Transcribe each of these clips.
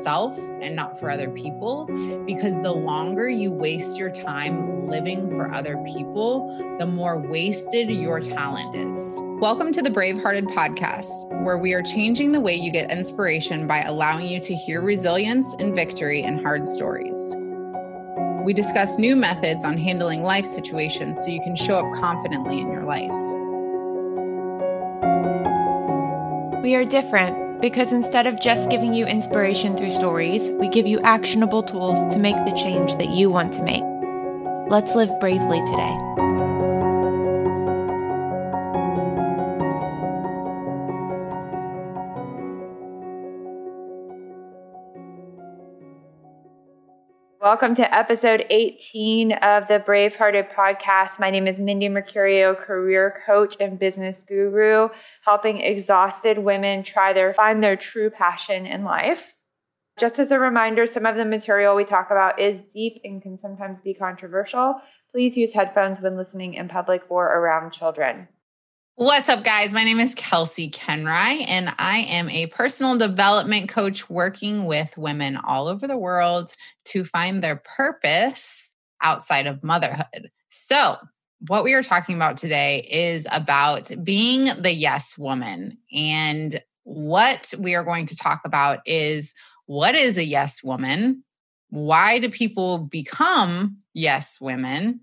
Yourself and not for other people because the longer you waste your time living for other people, the more wasted your talent is. Welcome to the Bravehearted podcast, where we are changing the way you get inspiration by allowing you to hear resilience and victory in hard stories. We discuss new methods on handling life situations so you can show up confidently in your life. We are different because instead of just giving you inspiration through stories, we give you actionable tools to make the change that you want to make. Let's live bravely today. Welcome to episode 18 of the Bravehearted podcast. My name is Mindy Mercurio, career coach and business guru, helping exhausted women try their find their true passion in life. Just as a reminder, some of the material we talk about is deep and can sometimes be controversial. Please use headphones when listening in public or around children. What's up, guys? My name is Kelsea Koenreich, and I am a personal development coach working with women all over the world to find their purpose outside of motherhood. So, what we are talking about today is about being the yes woman. And what we are going to talk about is what is a yes woman? Why do people become yes women?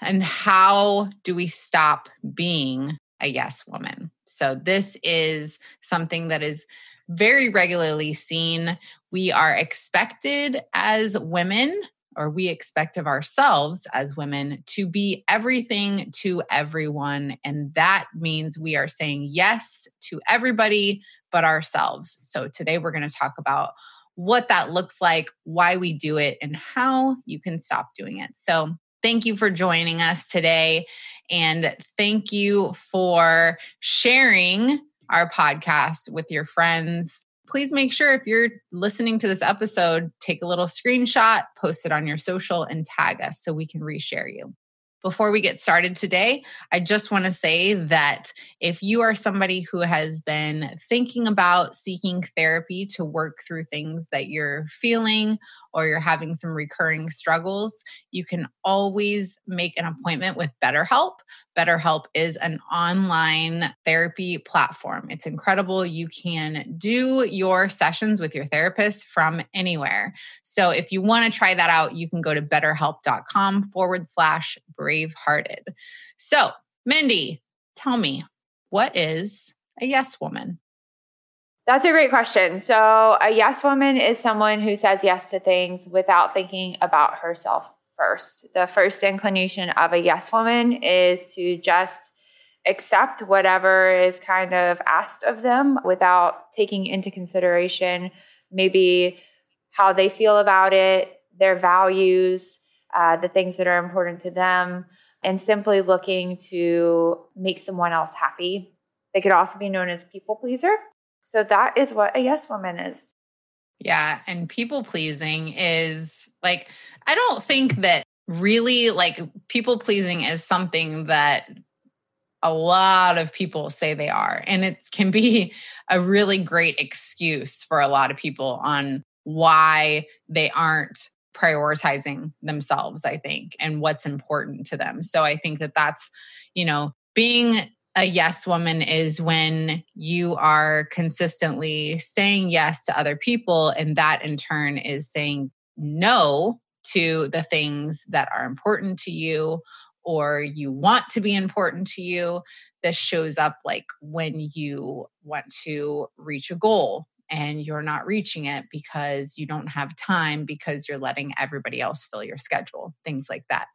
And how do we stop being a yes woman. So, this is something that is very regularly seen. We are expected as women, or we expect of ourselves as women, to be everything to everyone. And that means we are saying yes to everybody but ourselves. So, today we're going to talk about what that looks like, why we do it, and how you can stop doing it. So, Thank you for joining us today. And thank you for sharing our podcast with your friends. Please make sure if you're listening to this episode, take a little screenshot, post it on your social, and tag us so we can reshare you. Before we get started today, I just want to say that if you are somebody who has been thinking about seeking therapy to work through things that you're feeling or you're having some recurring struggles, you can always make an appointment with BetterHelp. BetterHelp is an online therapy platform. It's incredible. You can do your sessions with your therapist from anywhere. So if you want to try that out, you can go to betterhelp.com forward slash bravehearted. So, Mindy, tell me, what is a yes woman? That's a great question. So, a yes woman is someone who says yes to things without thinking about herself first. The first inclination of a yes woman is to just accept whatever is kind of asked of them without taking into consideration maybe how they feel about it, their values, uh, the things that are important to them, and simply looking to make someone else happy. They could also be known as people pleaser. So that is what a yes woman is. Yeah. And people pleasing is like, I don't think that really like people pleasing is something that a lot of people say they are. And it can be a really great excuse for a lot of people on why they aren't prioritizing themselves, I think, and what's important to them. So I think that that's, you know, being a yes woman is when you are consistently saying yes to other people, and that in turn is saying no to the things that are important to you or you want to be important to you. This shows up like when you want to reach a goal and you're not reaching it because you don't have time because you're letting everybody else fill your schedule, things like that.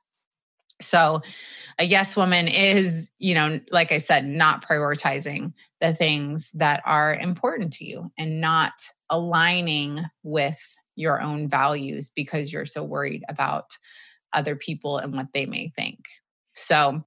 So, a yes woman is, you know, like I said, not prioritizing the things that are important to you and not aligning with your own values because you're so worried about other people and what they may think. So,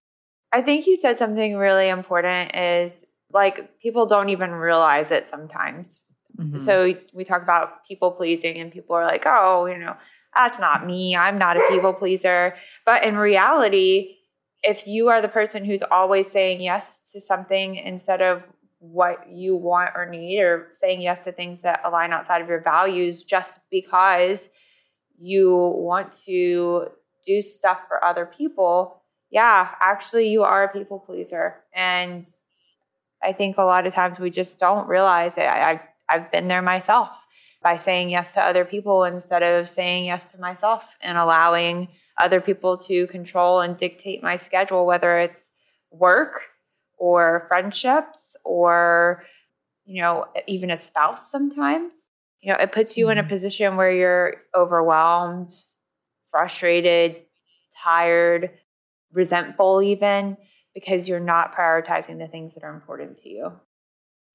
I think you said something really important is like people don't even realize it sometimes. Mm-hmm. So we talk about people pleasing and people are like, "Oh, you know, that's not me. I'm not a people pleaser." But in reality, if you are the person who's always saying yes to something instead of what you want or need or saying yes to things that align outside of your values just because you want to do stuff for other people, yeah, actually you are a people pleaser. And I think a lot of times we just don't realize it. I, I've, I've been there myself by saying yes to other people instead of saying yes to myself and allowing other people to control and dictate my schedule, whether it's work or friendships or, you know, even a spouse sometimes. You know, it puts you in a mm-hmm. position where you're overwhelmed, frustrated, tired, resentful, even because you're not prioritizing the things that are important to you.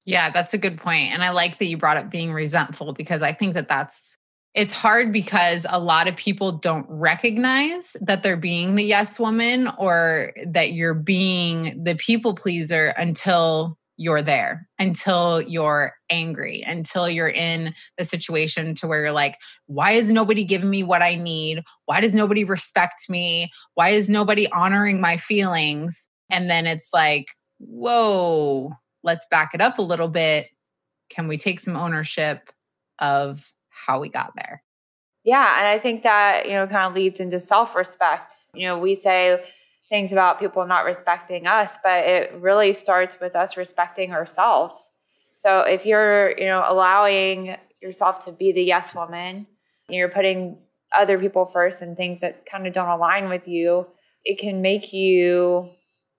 Yeah, that's a good point. And I like that you brought up being resentful because I think that that's it's hard because a lot of people don't recognize that they're being the yes woman or that you're being the people pleaser until you're there until you're angry until you're in the situation to where you're like why is nobody giving me what i need? Why does nobody respect me? Why is nobody honoring my feelings? And then it's like whoa let's back it up a little bit. Can we take some ownership of how we got there? Yeah and i think that you know kind of leads into self-respect. You know we say things about people not respecting us, but it really starts with us respecting ourselves. So if you're, you know, allowing yourself to be the yes woman, you're putting other people first and things that kind of don't align with you, it can make you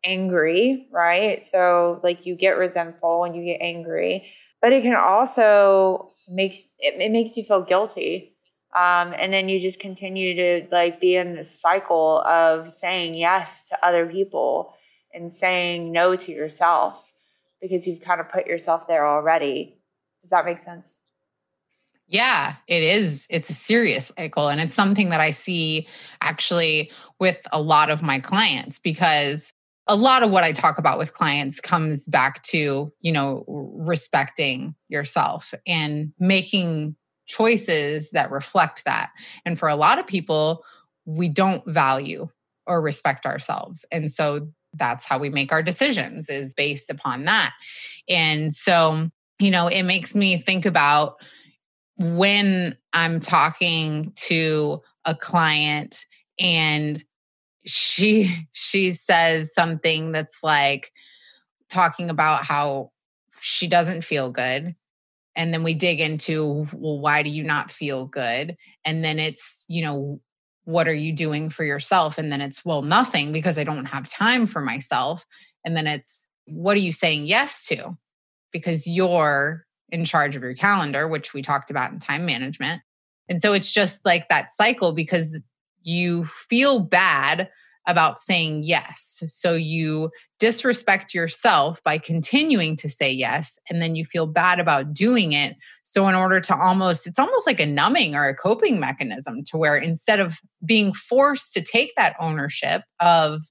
angry, right? So like you get resentful and you get angry, but it can also make it, it makes you feel guilty um, and then you just continue to like be in this cycle of saying yes to other people and saying no to yourself because you've kind of put yourself there already. Does that make sense? Yeah, it is. It's a serious cycle. And it's something that I see actually with a lot of my clients because a lot of what I talk about with clients comes back to, you know, respecting yourself and making choices that reflect that. And for a lot of people, we don't value or respect ourselves. And so that's how we make our decisions is based upon that. And so, you know, it makes me think about when I'm talking to a client and she she says something that's like talking about how she doesn't feel good. And then we dig into well why do you not feel good? And then it's you know what are you doing for yourself? And then it's well nothing because i don't have time for myself. And then it's what are you saying yes to? Because you're in charge of your calendar which we talked about in time management. And so it's just like that cycle because you feel bad about saying yes. So you disrespect yourself by continuing to say yes, and then you feel bad about doing it. So, in order to almost, it's almost like a numbing or a coping mechanism to where instead of being forced to take that ownership of,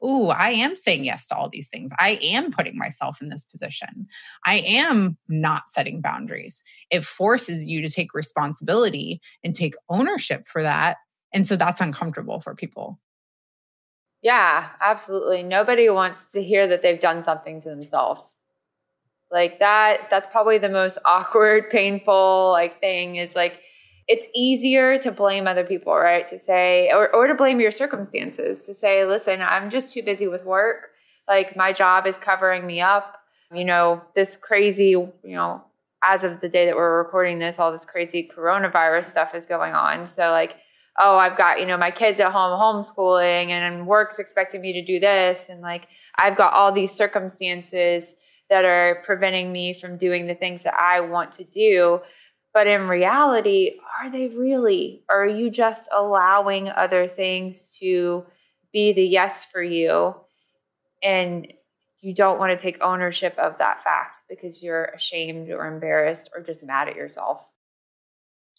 oh, I am saying yes to all these things. I am putting myself in this position. I am not setting boundaries. It forces you to take responsibility and take ownership for that. And so that's uncomfortable for people. Yeah, absolutely. Nobody wants to hear that they've done something to themselves. Like that that's probably the most awkward, painful like thing is like it's easier to blame other people, right? To say or or to blame your circumstances. To say, "Listen, I'm just too busy with work. Like my job is covering me up. You know, this crazy, you know, as of the day that we're recording this, all this crazy coronavirus stuff is going on. So like oh, I've got, you know, my kids at home homeschooling and work's expecting me to do this. And like, I've got all these circumstances that are preventing me from doing the things that I want to do. But in reality, are they really? Or are you just allowing other things to be the yes for you and you don't want to take ownership of that fact because you're ashamed or embarrassed or just mad at yourself.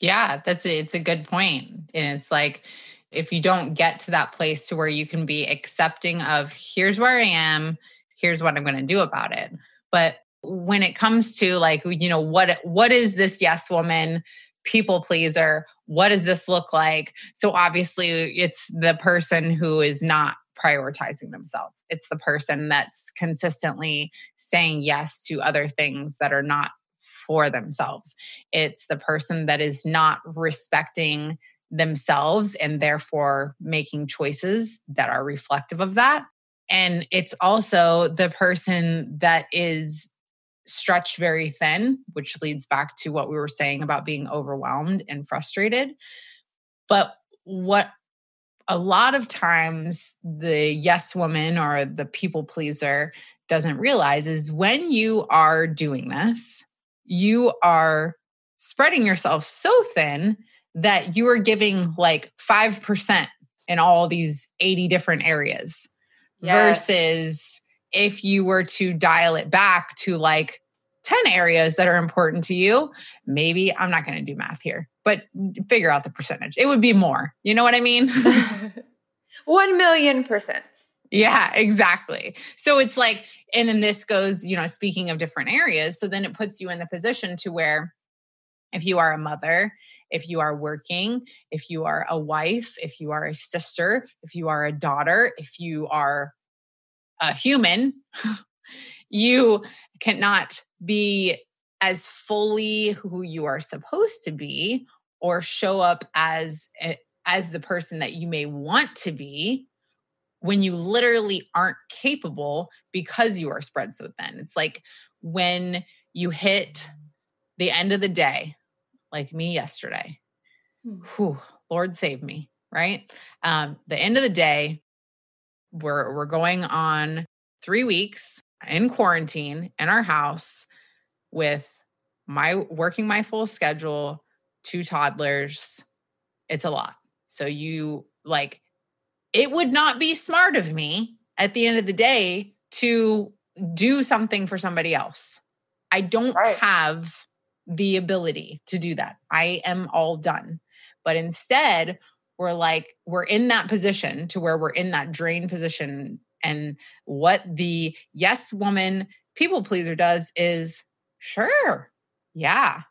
Yeah, that's a, it's a good point. And it's like if you don't get to that place to where you can be accepting of here's where I am, here's what I'm going to do about it. But when it comes to like you know what what is this yes woman people pleaser what does this look like so obviously it's the person who is not prioritizing themselves. It's the person that's consistently saying yes to other things that are not for themselves. It's the person that is not respecting themselves and therefore making choices that are reflective of that. And it's also the person that is stretched very thin, which leads back to what we were saying about being overwhelmed and frustrated. But what a lot of times the yes woman or the people pleaser doesn't realize is when you are doing this, you are spreading yourself so thin that you are giving like 5% in all these 80 different areas yes. versus if you were to dial it back to like 10 areas that are important to you, maybe I'm not going to do math here but figure out the percentage. It would be more. You know what I mean? 1 million percent. Yeah, exactly. So it's like, and then this goes, you know, speaking of different areas. So then it puts you in the position to where if you are a mother, if you are working, if you are a wife, if you are a sister, if you are a daughter, if you are a human, you cannot be as fully who you are supposed to be or show up as eh, as the person that you may want to be when you literally aren't capable because you are spread so thin. It's like when you hit the end of the day, like me yesterday. Hmm. Whew, Lord save me, right? Um, the end of the day, we're we're going on three weeks in quarantine in our house with my working my full schedule, two toddlers, it's a lot. So you like it would not be smart of me at the end of the day to do something for somebody else. I don't right. have the ability to do that. I am all done. But instead, we're like, we're in that position to where we're in that drain position. And what the yes woman people pleaser does is Sure. Yeah.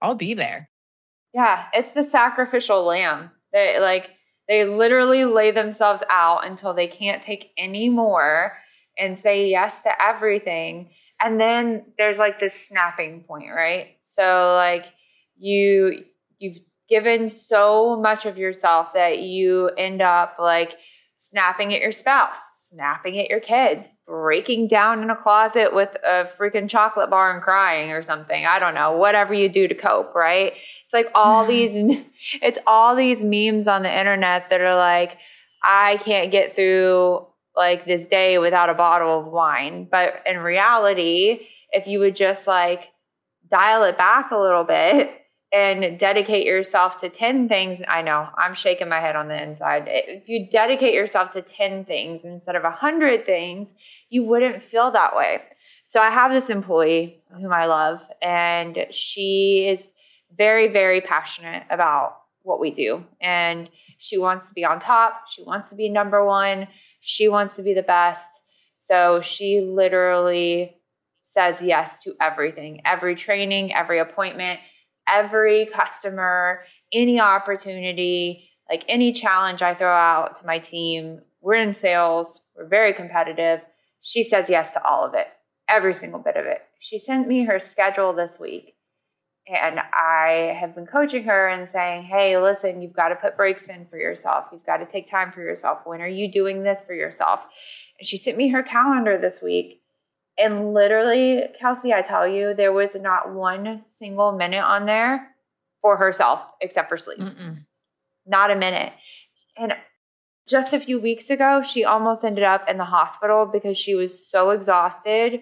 I'll be there. Yeah. It's the sacrificial lamb. that, like, they literally lay themselves out until they can't take any more and say yes to everything. And then there's like this snapping point, right? So like you you've given so much of yourself that you end up like snapping at your spouse, snapping at your kids, breaking down in a closet with a freaking chocolate bar and crying or something. I don't know, whatever you do to cope, right? It's like all these it's all these memes on the internet that are like I can't get through like this day without a bottle of wine. But in reality, if you would just like dial it back a little bit and dedicate yourself to 10 things. I know i'm shaking my head on the inside. If you dedicate yourself to 10 things instead of 100 things you wouldn't feel that way. So i have this employee whom i love and she is very very passionate about what we do. And she wants to be on top. She wants to be number one. She wants to be the best. So she literally says yes to everything every training every appointment every customer, any opportunity, like any challenge I throw out to my team. We're in sales, we're very competitive. She says yes to all of it, every single bit of it. She sent me her schedule this week. And I have been coaching her and saying, hey, listen, you've got to put breaks in for yourself. You've got to take time for yourself. When are you doing this for yourself? And she sent me her calendar this week and literally, Kelsea, I tell you, there was not one single minute on there for herself except for sleep. Mm-mm. Not a minute. And just a few weeks ago, she almost ended up in the hospital because she was so exhausted,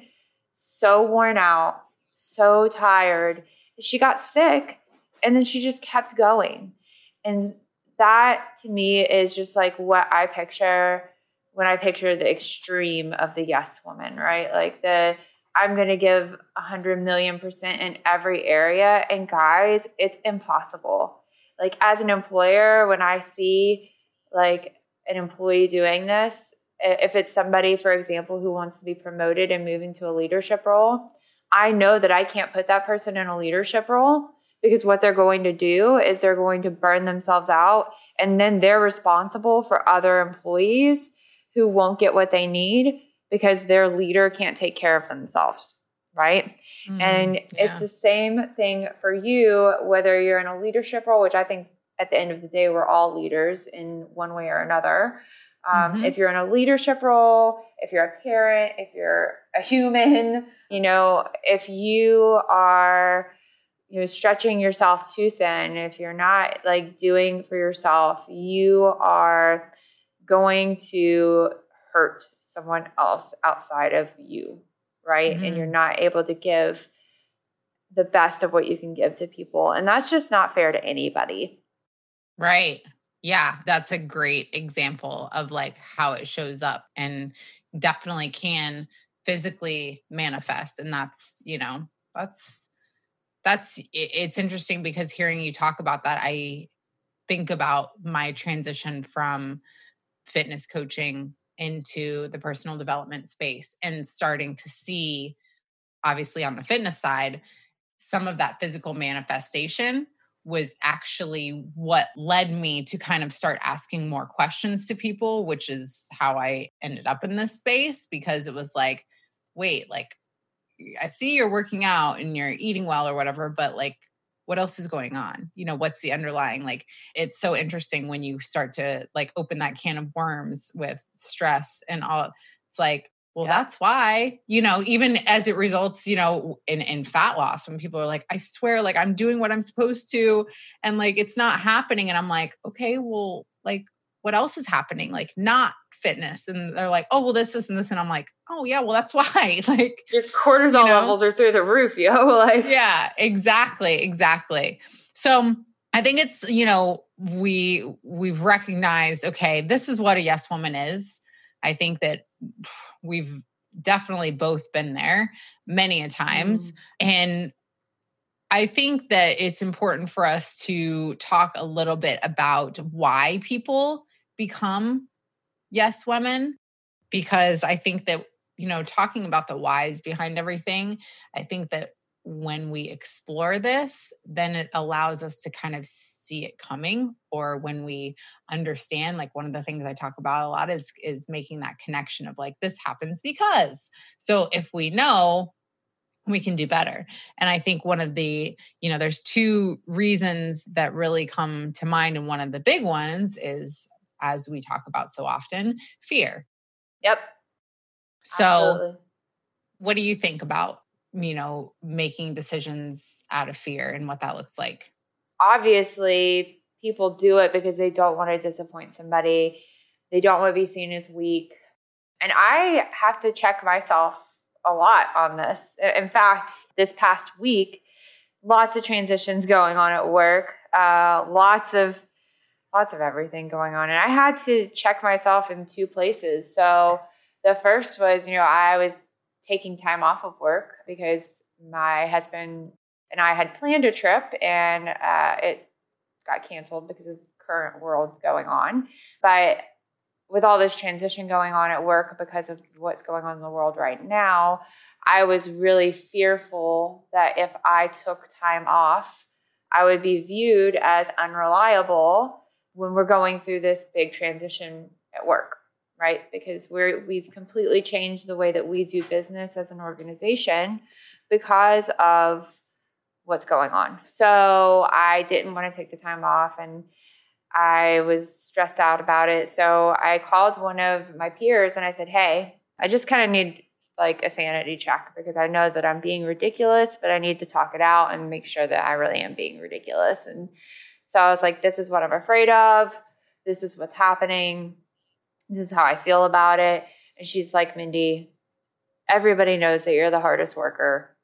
so worn out, so tired. She got sick and then she just kept going. And that to me is just like what I picture when I picture the extreme of the yes woman, right? Like the I'm going to give 100 million percent in every area. And guys, it's impossible. Like, as an employer, when I see like an employee doing this, if it's somebody, for example, who wants to be promoted and move into a leadership role, I know that I can't put that person in a leadership role because what they're going to do is they're going to burn themselves out and then they're responsible for other employees who won't get what they need because their leader can't take care of themselves right mm, and yeah. it's the same thing for you whether you're in a leadership role which i think at the end of the day we're all leaders in one way or another um, mm-hmm. if you're in a leadership role if you're a parent if you're a human you know if you are you know stretching yourself too thin if you're not like doing for yourself you are going to hurt someone else outside of you right mm-hmm. and you're mm-hmm. not able to give the best of what you can give to people and that's just not fair to anybody right yeah that's a great example of like how it shows up and definitely can physically manifest and that's you know that's that's it's interesting because hearing you talk about that i think about my transition from fitness coaching into the personal development space and starting to see obviously on the fitness side some of that physical manifestation was actually what led me to kind of start asking more questions to people which is how i ended up in this space because it was like wait like I see you're working out and you're eating well or whatever, but like, what else is going on? You know, what's the underlying? Like, it's so interesting when you start to like open that can of worms with stress and all. It's like, well, yeah. that's why, you know, even as it results, you know, in, in fat loss, when people are like, I swear, like, I'm doing what I'm supposed to, and like, it's not happening. And I'm like, okay, well, like, what else is happening? Like, not fitness. And they're like, oh, well, this, this, and this. And I'm like, oh yeah, well that's why. like your cortisol you know? levels are through the roof, yo. Like Yeah, exactly, exactly. So I think it's, you know, we we've recognized, okay, this is what a yes woman is. I think that we've definitely both been there many a times. Mm. And I think that it's important for us to talk a little bit about why people become yes women because I think that you know, talking about the whys behind everything, I think that when we explore this, then it allows us to kind of see it coming. Or when we understand, like one of the things I talk about a lot is is making that connection of like this happens because. So if we know, we can do better. And I think one of the, you know, there's two reasons that really come to mind. And one of the big ones is, as we talk about so often, fear. Yep. So, Absolutely. what do you think about, you know, making decisions out of fear and what that looks like? Obviously, people do it because they don't want to disappoint somebody. They don't want to be seen as weak. And I have to check myself a lot on this. In fact, this past week, lots of transitions going on at work, uh, lots of lots of everything going on, and I had to check myself in two places. So the first was, you know, I was taking time off of work because my husband and I had planned a trip and uh, it got canceled because of the current world going on. But with all this transition going on at work because of what's going on in the world right now, I was really fearful that if I took time off, I would be viewed as unreliable when we're going through this big transition at work right? Because we're we've completely changed the way that we do business as an organization because of what's going on. So I didn't want to take the time off and I was stressed out about it. So I called one of my peers and I said, "Hey, I just kind of need like a sanity check because I know that I'm being ridiculous, but I need to talk it out and make sure that I really am being ridiculous." And so I was like, "This is what I'm afraid of. This is what's happening this is how I feel about it. And she's like, Mindy, everybody knows that you're the hardest worker.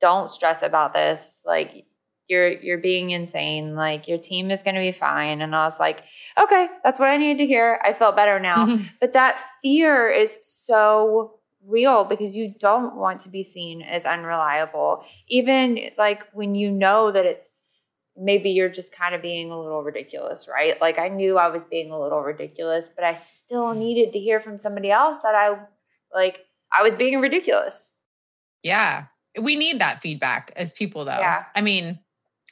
Don't stress about this. Like, you're you're being insane. Like your team is going to be fine." And I was like, "Okay, that's what I needed to hear. I felt better now." Mm-hmm. But that fear is so real because you don't want to be seen as unreliable. Even like when you know that it's maybe you're just kind of being a little ridiculous, right? Like I knew I was being a little ridiculous, but I still needed to hear from somebody else that I like I was being ridiculous. Yeah. We need that feedback as people though. Yeah. I mean,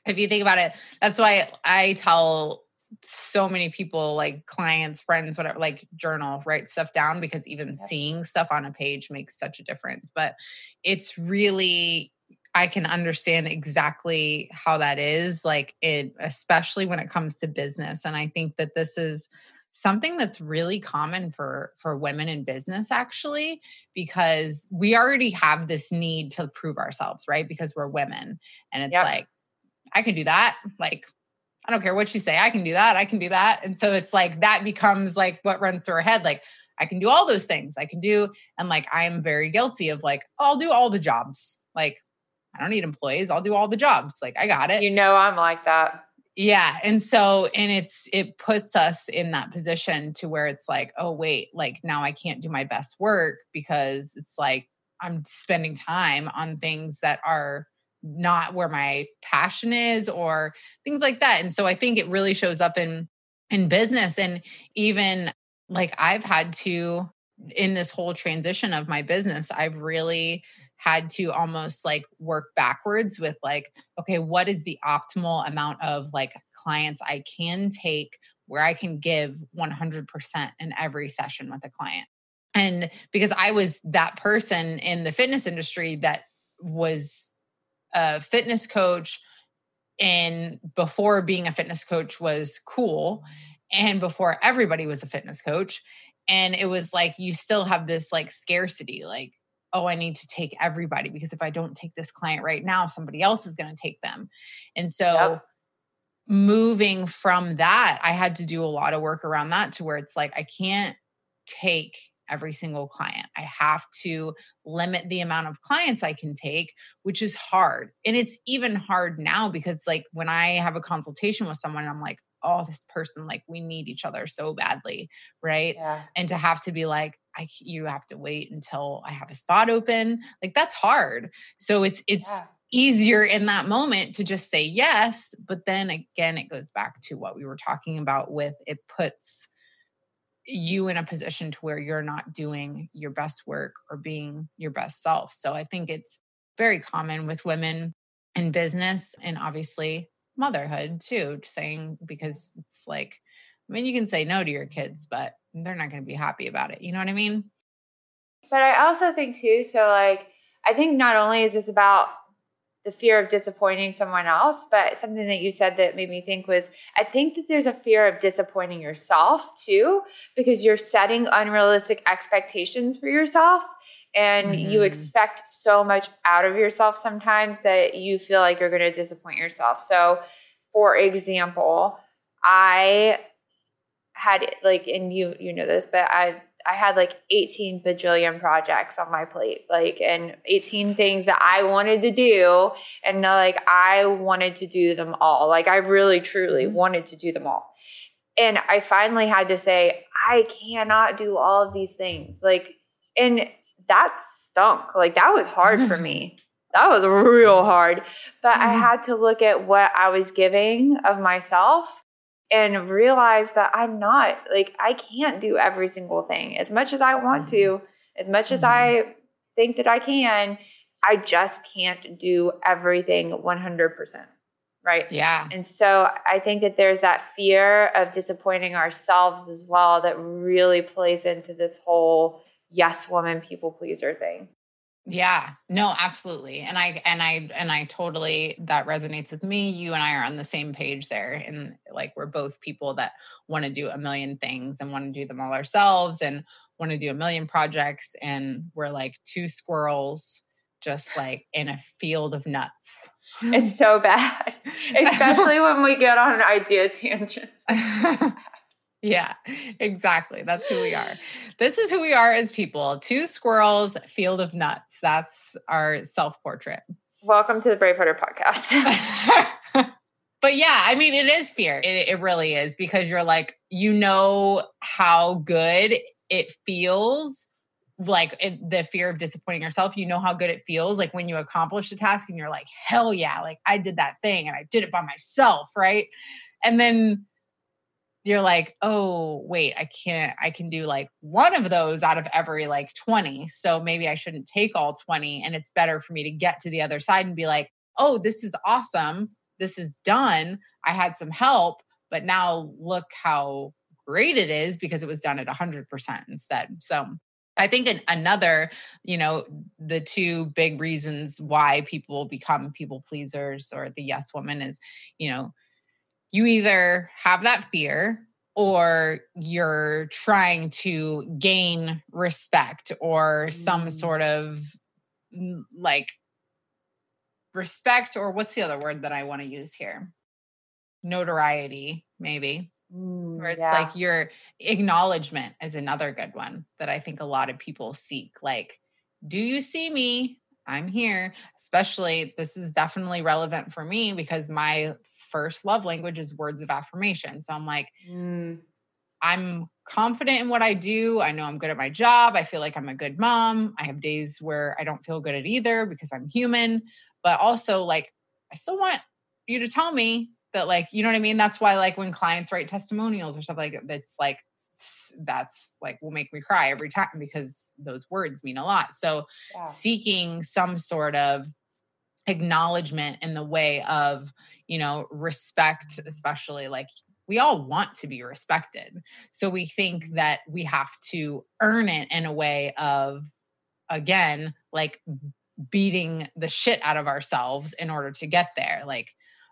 if you think about it, that's why I tell so many people like clients friends whatever like journal write stuff down because even seeing stuff on a page makes such a difference but it's really i can understand exactly how that is like it especially when it comes to business and i think that this is something that's really common for for women in business actually because we already have this need to prove ourselves right because we're women and it's yep. like i can do that like I don't care what you say. I can do that. I can do that. And so it's like that becomes like what runs through our head. Like, I can do all those things. I can do, and like I'm very guilty of like, I'll do all the jobs. Like, I don't need employees. I'll do all the jobs. Like, I got it. You know, I'm like that. Yeah. And so, and it's, it puts us in that position to where it's like, oh, wait, like now I can't do my best work because it's like I'm spending time on things that are not where my passion is or things like that and so i think it really shows up in in business and even like i've had to in this whole transition of my business i've really had to almost like work backwards with like okay what is the optimal amount of like clients i can take where i can give 100% in every session with a client? And because i was that person in the fitness industry that was a fitness coach and before being a fitness coach was cool and before everybody was a fitness coach and it was like you still have this like scarcity like oh i need to take everybody because if i don't take this client right now somebody else is going to take them and so yep. moving from that i had to do a lot of work around that to where it's like i can't take every single client. I have to limit the amount of clients I can take, which is hard. And it's even hard now because, like, when I have a consultation with someone, I'm like, oh, this person, like, we need each other so badly. Right. Yeah. And to have to be like, I, you have to wait until I have a spot open. Like, that's hard. So it's, it's, yeah easier in that moment to just say yes but then again it goes back to what we were talking about with it puts you in a position to where you're not doing your best work or being your best self. So I think it's very common with women in business and obviously motherhood too, saying because it's like, I mean, you can say no to your kids, but they're not going to be happy about it. You know what I mean? But I also think too, so like, I think not only is this about the fear of disappointing someone else. But something that you said that made me think was I think that there's a fear of disappointing yourself too, because you're setting unrealistic expectations for yourself and mm-hmm. you expect so much out of yourself sometimes that you feel like you're going to disappoint yourself. So, for example, I had like, and you you know this, but I I had like 18 bajillion projects on my plate, like, and 18 things that I wanted to do. And like, I wanted to do them all. Like, I really, truly mm-hmm. wanted to do them all. And I finally had to say, I cannot do all of these things. Like, and that stunk. Like, that was hard for me. That was real hard. But mm-hmm. I had to look at what I was giving of myself and realize that I'm not like I can't do every single thing as much as I want to, mm-hmm. as much as mm-hmm. I think that I can. I just can't do everything 100%. Right. Yeah. And so I think that there's that fear of disappointing ourselves as well that really plays into this whole yes woman people pleaser thing. Yeah, no, absolutely. And I and I and I totally that resonates with me. You and I are on the same page there. And like we're both people that want to do a million things and want to do them all ourselves and want to do a million projects. And we're like two squirrels just like in a field of nuts. It's so bad. Especially when we get on an idea tangents. Yeah, exactly. That's who we are. This is who we are as people. Two squirrels, field of nuts. That's our self portrait. Welcome to the Bravehearted podcast. but yeah, I mean, it is fear. It, it really is because you're like, you know how good it feels like it, the fear of disappointing yourself you know how good it feels like when you accomplish a task and you're like hell yeah like i did that thing and i did it by myself right and then you're like oh wait i can't i can do like one of those out of every like 20 so maybe i shouldn't take all 20 and it's better for me to get to the other side and be like oh this is awesome this is done i had some help but now look how great it is because it was done at 100% instead so I think another, you know, the two big reasons why people become people pleasers or the yes woman is, you know, you either have that fear or you're trying to gain respect or some mm. sort of like respect or what's the other word that I want to use here? Notoriety, maybe. Mm, where it's yeah. like your acknowledgement is another good one that I think a lot of people seek. Like, do you see me? I'm here. Especially, this is definitely relevant for me because my first love language is words of affirmation. So I'm like, mm. I'm confident in what I do. I know I'm good at my job. I feel like I'm a good mom. I have days where I don't feel good at either because I'm human. But also, like, I still want you to tell me that like you know what i mean that's why like when clients write testimonials or stuff like that's like that's like will make me cry every time because those words mean a lot so yeah. seeking some sort of acknowledgement in the way of you know respect especially like we all want to be respected so we think mm-hmm. that we have to earn it in a way of again like beating the shit out of ourselves in order to get there like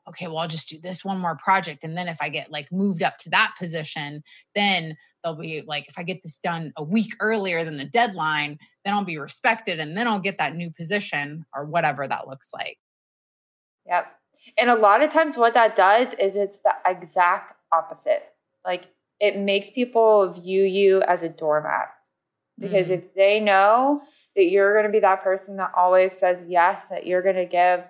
okay, well, I'll just do this one more project. And then if I get like moved up to that position, then they'll be like, if I get this done a week earlier than the deadline, then I'll be respected and then I'll get that new position or whatever that looks like. Yep. And a lot of times, what that does is it's the exact opposite. Like it makes people view you as a doormat because mm. if they know that you're going to be that person that always says yes, that you're going to give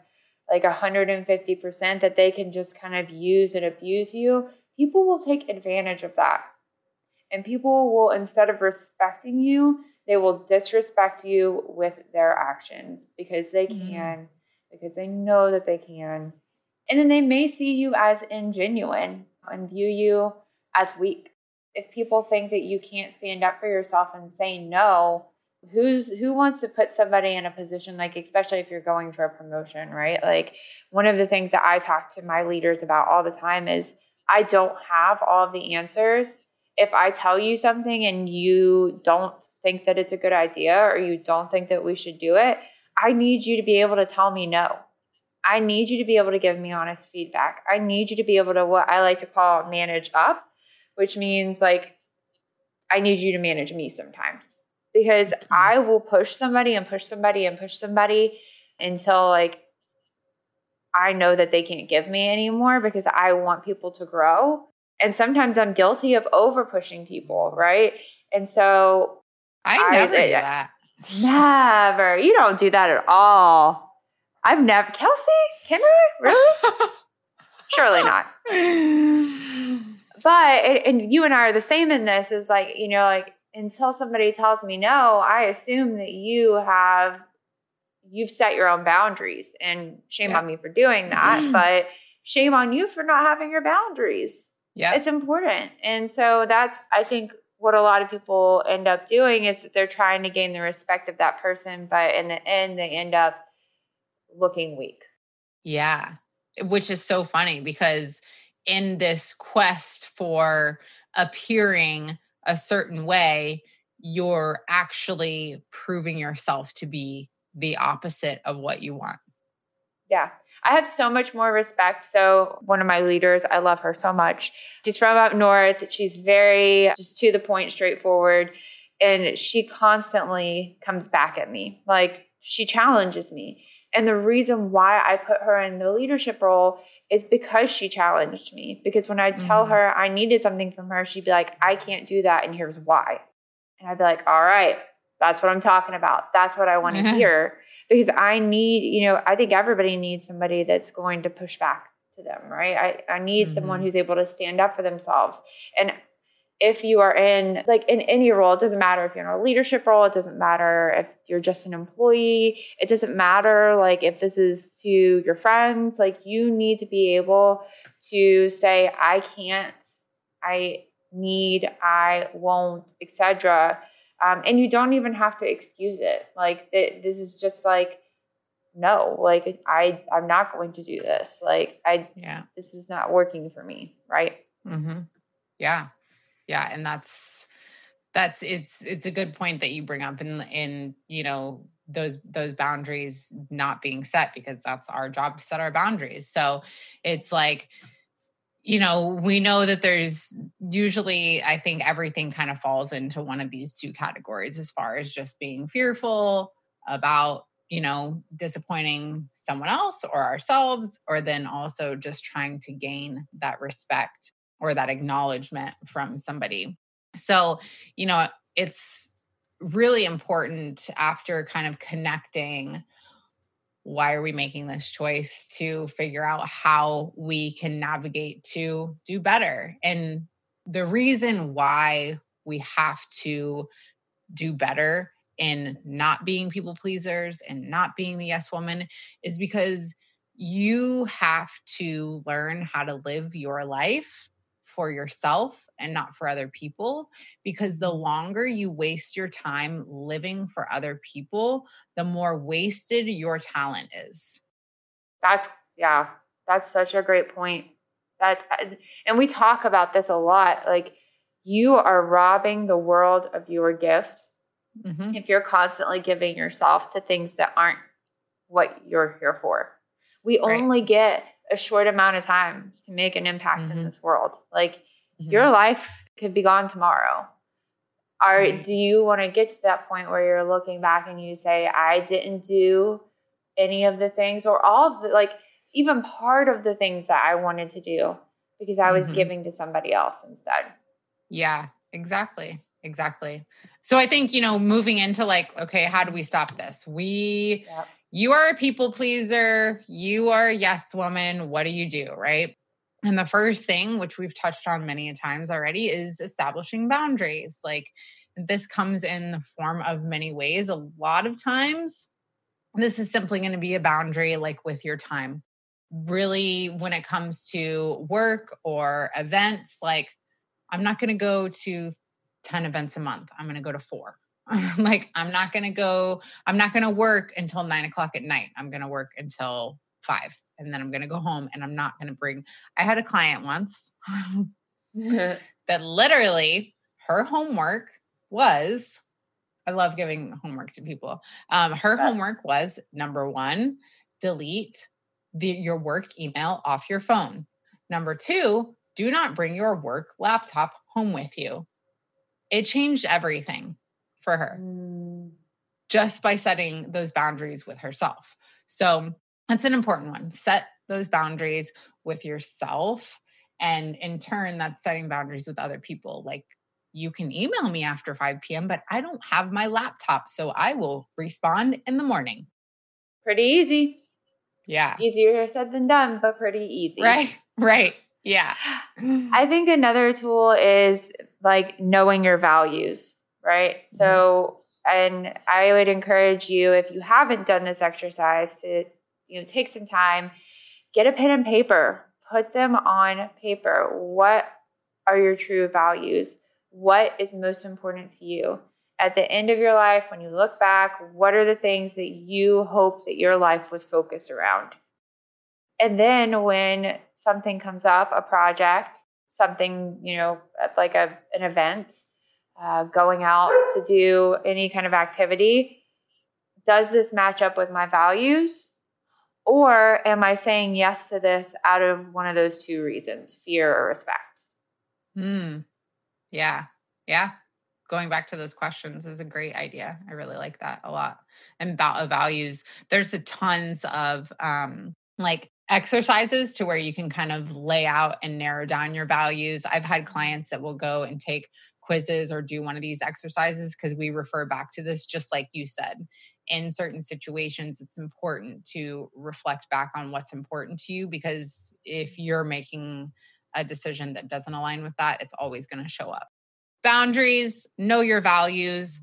like 150% that they can just kind of use and abuse you, people will take advantage of that. And people will, instead of respecting you, they will disrespect you with their actions because they mm-hmm. can, mm. because they know that they can. And then they may see you as ingenuine and view you as weak. If people think that you can't stand up for yourself and say no, who's who wants to put somebody in a position like especially if you're going for a promotion right? Like one of the things that i talk to my leaders about all the time is i don't have all of the answers. If i tell you something and you don't think that it's a good idea or you don't think that we should do it i need you to be able to tell me no. I need you to be able to give me honest feedback. I need you to be able to what i like to call manage up which means like i need you to manage me sometimes because mm-hmm. I will push somebody and push somebody and push somebody until like I know that they can't give me anymore because I want people to grow. And sometimes I'm guilty of over pushing people, right? And so I never I, do that. Never. You don't do that at all. I've never Kelsea? Can I? Really? Surely not. But and you and I are the same in this is like, you know, like until somebody tells me no, I assume that you have you've set your own boundaries and shame yeah. on me for doing that, but shame on you for not having your boundaries. Yeah. It's important. And so that's I think what a lot of people end up doing is that they're trying to gain the respect of that person, but in the end they end up looking weak. Yeah. Which is so funny because in this quest for appearing a certain way, you're actually proving yourself to be the opposite of what you want. Yeah. I have so much more respect. So, one of my leaders, I love her so much. She's from up north. She's very just to the point, straightforward. And she constantly comes back at me. Like, she challenges me. And the reason why I put her in the leadership role is because she challenged me. Because when I tell mm-hmm. her I needed something from her, she'd be like, I can't do that. And here's why. And I'd be like, all right, that's what I'm talking about. That's what I want to hear. Because I need, you know, I think everybody needs somebody that's going to push back to them, right? I, I need mm-hmm. someone who's able to stand up for themselves. And if you are in like in any role, it doesn't matter if you're in a leadership role, it doesn't matter if you're just an employee, it doesn't matter like if this is to your friends, like you need to be able to say, I can't, I need, I won't, etc. Um, and you don't even have to excuse it. Like it, this is just like no, like I I'm not going to do this. Like I yeah, this is not working for me, right? Mm-hmm. Yeah, yeah, and that's that's it's it's a good point that you bring up in in you know those those boundaries not being set because that's our job to set our boundaries. So it's like you know, we know that there's usually, I think everything kind of falls into one of these two categories as far as just being fearful about you know, disappointing someone else or ourselves, or then also just trying to gain that respect or that acknowledgement from somebody. So, you know, it's really important after kind of connecting why are we making this choice to figure out how we can navigate to do better and the reason why we have to do better in not being people pleasers and not being the yes woman is because you have to learn how to live your life for yourself and not for other people because the mm-hmm. longer you waste your time living for other people the more wasted your talent is that's yeah that's such a great point that's and we talk about this a lot like you are robbing the world of your gift mm-hmm. if you're constantly giving yourself to things that aren't what you're here for. We right. only get a short amount of time to make an impact mm-hmm. in this world. Like mm-hmm. your life could be gone tomorrow. Are do you want to get to that point where you're looking back and you say, I didn't do any of the things or all of the like even part of the things that I wanted to do because I was mm-hmm. giving to somebody else instead. Yeah, exactly. Exactly. So I think, you know, moving into like, okay, how do we stop this? We, yep. You are a people pleaser, you are a yes woman. What do you do? Right. And the first thing, which we've touched on many times already, is establishing boundaries. Like this comes in the form of many ways. A lot of times, this is simply going to be a boundary like with your time. Really, when it comes to work or events, like I'm not going to go to 10 events a month. I'm going to go to four. like, I'm not going to go, I'm not going to work until nine o'clock at night. I'm going to work until five. And then I'm going to go home and I'm not going to bring. I had a client once that literally her homework was I love giving homework to people. Um, her homework was number one, delete the, your work email off your phone. Number two, do not bring your work laptop home with you it changed everything for her mm. just by setting those boundaries with herself. So that's an important one. Set those boundaries with yourself. And in turn, that's setting boundaries with other people. Like you can email me after 5 p.m., but I don't have my laptop. So I will respond in the morning. Pretty easy. Yeah. Easier said than done, but pretty easy. Right. Right. Yeah. I think another tool is like knowing your values, right? Mm-hmm. So, and I would encourage you if you haven't done this exercise to you know take some time, get a pen and paper, put them on paper. What are your true values? What is most important to you? At the end of your life, when you look back, what are the things that you hope that your life was focused around? And then when something comes up, a project, something, you know, like a, an event, uh, going out to do any kind of activity, does this match up with my values? Or am I saying yes to this out of one of those two reasons, fear or respect? Hmm. Yeah. Yeah. Going back to those questions is a great idea. I really like that a lot. And about values, there's a tons of um like exercises to where you can kind of lay out and narrow down your values. I've had clients that will go and take quizzes or do one of these exercises because we refer back to this just like you said. in certain situations, it's important to reflect back on what's important to you because if you're making a decision that doesn't align with that, it's always going to show up. Boundaries, know your values.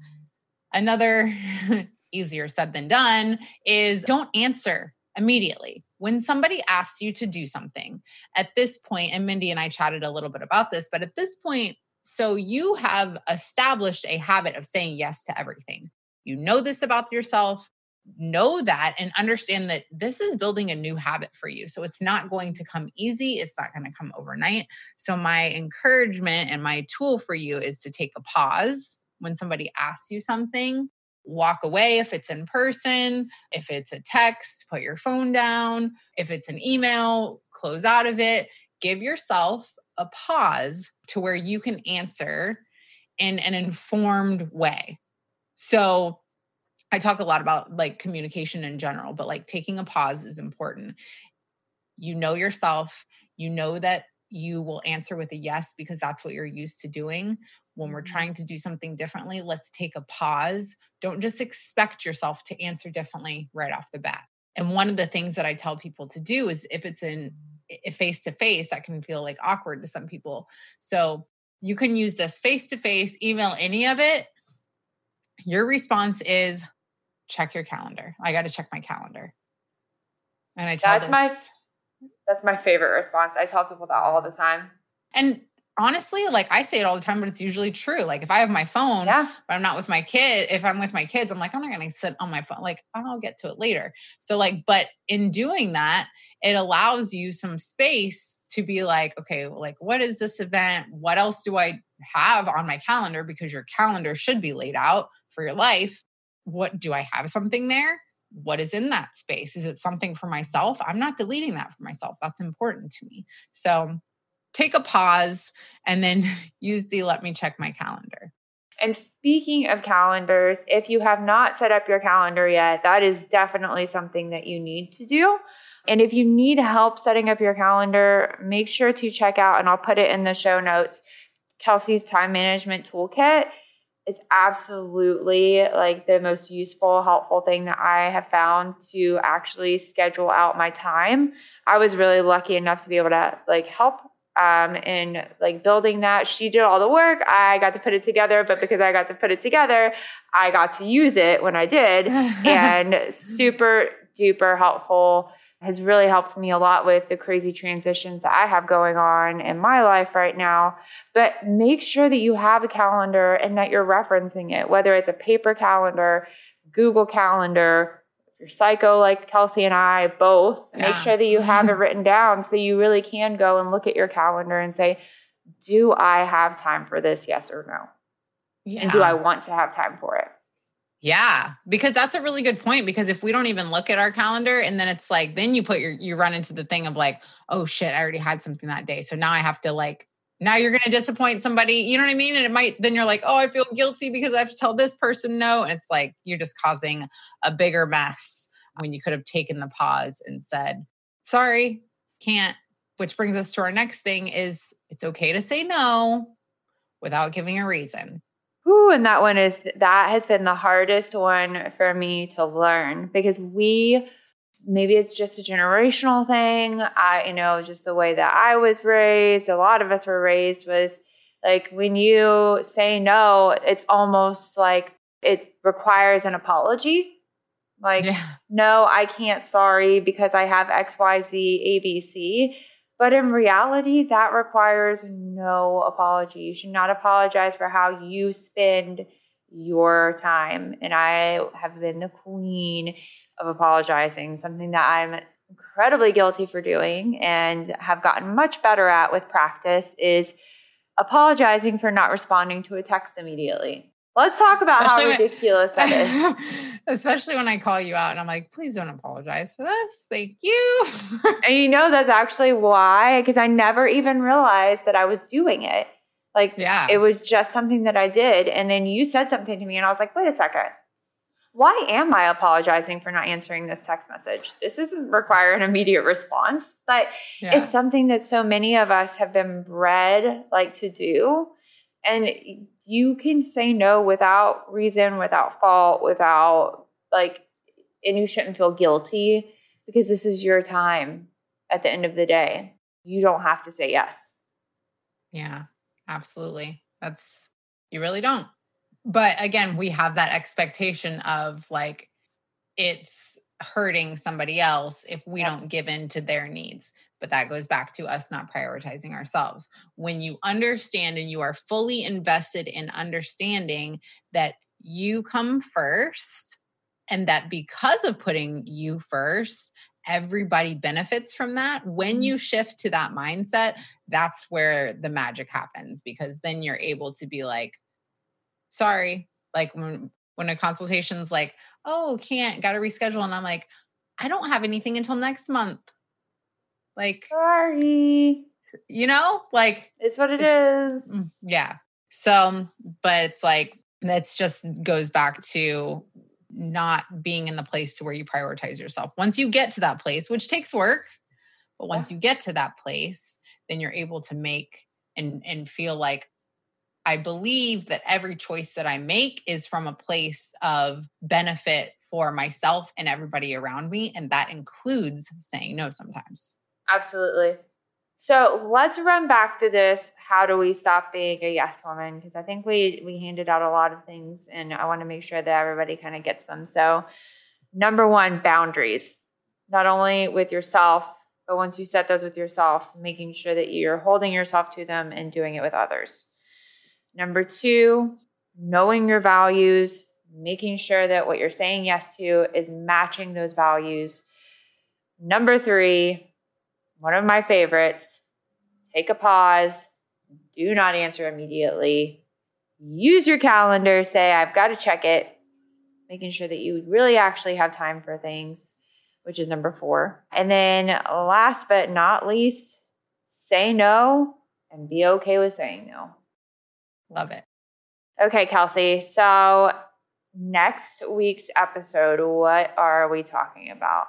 Another easier said than done is don't answer immediately. When somebody asks you to do something at this point, and Mindy and I chatted a little bit about this, but at this point, so you have established a habit of saying yes to everything. You know this about yourself. Know that and understand that this is building a new habit for you. So it's not going to come easy. It's not going to come overnight. So, my encouragement and my tool for you is to take a pause when somebody asks you something walk away if it's in person. If it's a text, put your phone down. If it's an email, close out of it. Give yourself a pause to where you can answer in an informed way. So, I talk a lot about like communication in general, but like taking a pause is important. You know yourself, you know that you will answer with a yes because that's what you're used to doing when we're mm-hmm. trying to do something differently, let's take a pause. Don't just expect yourself to answer differently right off the bat. And one of the things that I tell people to do is if it's in face to face, that can feel like awkward to some people. So you can use this face to face, email any of it. Your response is check your calendar. I got to check my calendar. And I tell that's this, my that's my favorite response. I tell people that all the time. And honestly, like I say it all the time, but it's usually true. Like if I have my phone, yeah. but I'm not with my kid, if I'm with my kids, I'm like, I'm not going to sit on my phone. Like I'll get to it later. So like, but in doing that, it allows you some space to be like, okay, like what is this event? What else do I have on my calendar? Because your calendar should be laid out for your life. What do I have something there? What is in that space? Is it something for myself? I'm not deleting that for myself. That's important to me. So take a pause and then use the let me check my calendar. And speaking of calendars, if you have not set up your calendar yet, that is definitely something that you need to do. And if you need help setting up your calendar, make sure to check out, and I'll put it in the show notes, Kelsea's time management toolkit. It's absolutely like the most useful, helpful thing that I have found to actually schedule out my time. I was really lucky enough to be able to like help um, in like building that. She did all the work. I got to put it together, but because I got to put it together, I got to use it when I did, and super duper helpful. Has really helped me a lot with the crazy transitions that I have going on in my life right now. But make sure that you have a calendar and that you're referencing it, whether it's a paper calendar, Google Calendar, you're psycho like Kelsea and I both, yeah. make sure that you have it written down so you really can go and look at your calendar and say, do I have time for this? Yes or no? Yeah. And do I want to have time for it? Yeah, because that's a really good point. Because if we don't even look at our calendar and then it's like, then you put your, you run into the thing of like, oh shit, I already had something that day. So now I have to like, now you're going to disappoint somebody. You know what I mean? And it might, then you're like, oh, I feel guilty because I have to tell this person no. And it's like, you're just causing a bigger mess when you could have taken the pause and said, sorry, can't. Which brings us to our next thing is it's okay to say no without giving a reason. Ooh, and that one is that has been the hardest one for me to learn because we maybe it's just a generational thing. I, you know, just the way that I was raised, a lot of us were raised was like when you say no, it's almost like it requires an apology. Like, yeah. no, I can't, sorry, because I have XYZ, ABC. But in reality, that requires no apology. You should not apologize for how you spend your time. And I have been the queen of apologizing, something that I'm incredibly guilty for doing and have gotten much better at with practice is apologizing for not responding to a text immediately. Let's talk about especially how ridiculous when, that is. Especially when I call you out and I'm like, please don't apologize for this. Thank you. and you know, that's actually why, because I never even realized that I was doing it. Like, yeah. it was just something that I did. And then you said something to me, and I was like, wait a second why am I apologizing for not answering this text message? This doesn't require an immediate response, but yeah. it's something that so many of us have been bred like to do. And you can say no without reason, without fault, without like, and you shouldn't feel guilty because this is your time at the end of the day. You don't have to say yes. Yeah, absolutely. That's, you really don't. But again, we have that expectation of like, it's hurting somebody else if we yeah. don't give in to their needs. But that goes back to us not prioritizing ourselves. When you understand and you are fully invested in understanding that you come first and that because of putting you first, everybody benefits from that. When mm-hmm. you shift to that mindset, that's where the magic happens because then you're able to be like, sorry, like when when a consultation's like, oh, can't, got to reschedule. And I'm like, I don't have anything until next month. Like, sorry. You know, like, it's what it it's, is. Mm, yeah. So, but it's like, that's just goes back to not being in the place to where you prioritize yourself. Once you get to that place, which takes work, but once yeah. you get to that place, then you're able to make and and feel like I believe that every choice that I make is from a place of benefit for myself and everybody around me. And that includes saying no sometimes. Absolutely. So let's run back to this. How do we stop being a yes woman? Because I think we we handed out a lot of things and I want to make sure that everybody kind of gets them. So number one, boundaries. Not only with yourself, but once you set those with yourself, making sure that you're holding yourself to them and doing it with others. Number two, knowing your values, making sure that what you're saying yes to is matching those values. Number three, one of my favorites, take a pause, do not answer immediately. Use your calendar, say, I've got to check it, making sure that you really actually have time for things, which is number four. And then last but not least, say no and be okay with saying no. Love it. Okay, Kelsea. So, next week's episode, what are we talking about?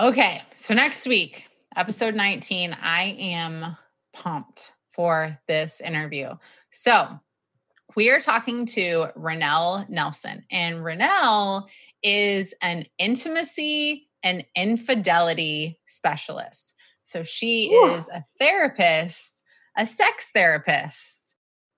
Okay. So, next week, episode 19, I am pumped for this interview. So, we are talking to Renelle Nelson, and Renelle is an intimacy and infidelity specialist. So, she Ooh. is a therapist, a sex therapist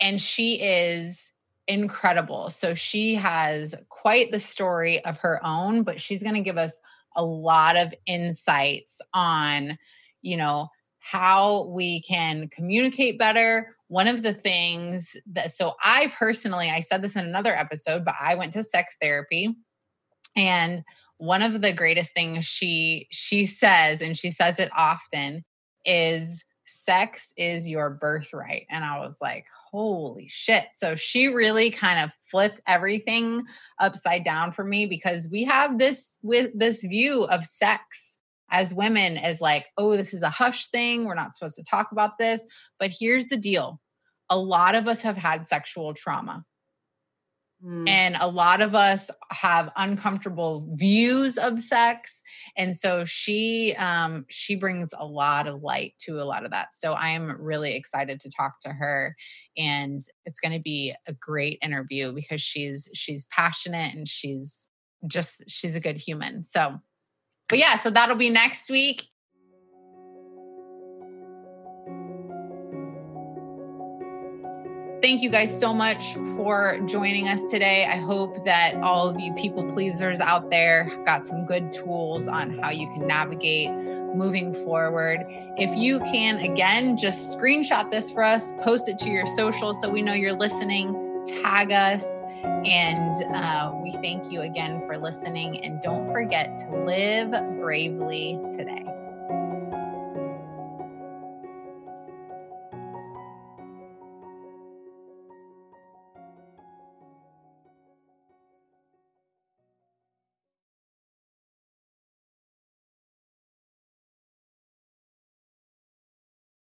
and she is incredible. So she has quite the story of her own, but she's going to give us a lot of insights on, you know, how we can communicate better. One of the things that, so I personally, I said this in another episode, but I went to sex therapy. And one of the greatest things she she says and she says it often is sex is your birthright and i was like holy shit. So she really kind of flipped everything upside down for me because we have this with this view of sex as women as like, oh, this is a hush thing. We're not supposed to talk about this. But here's the deal. A lot of us have had sexual trauma. Mm. And a lot of us have uncomfortable views of sex. And so she um she brings a lot of light to a lot of that. So I am really excited to talk to her and it's going to be a great interview because she's she's passionate and she's just she's a good human. So but yeah, so that'll be next week. Thank you guys so much for joining us today. I hope that all of you people pleasers out there got some good tools on how you can navigate moving forward. If you can, again, just screenshot this for us, post it to your social so we know you're listening, tag us. And uh, we thank you again for listening. And don't forget to live bravely today.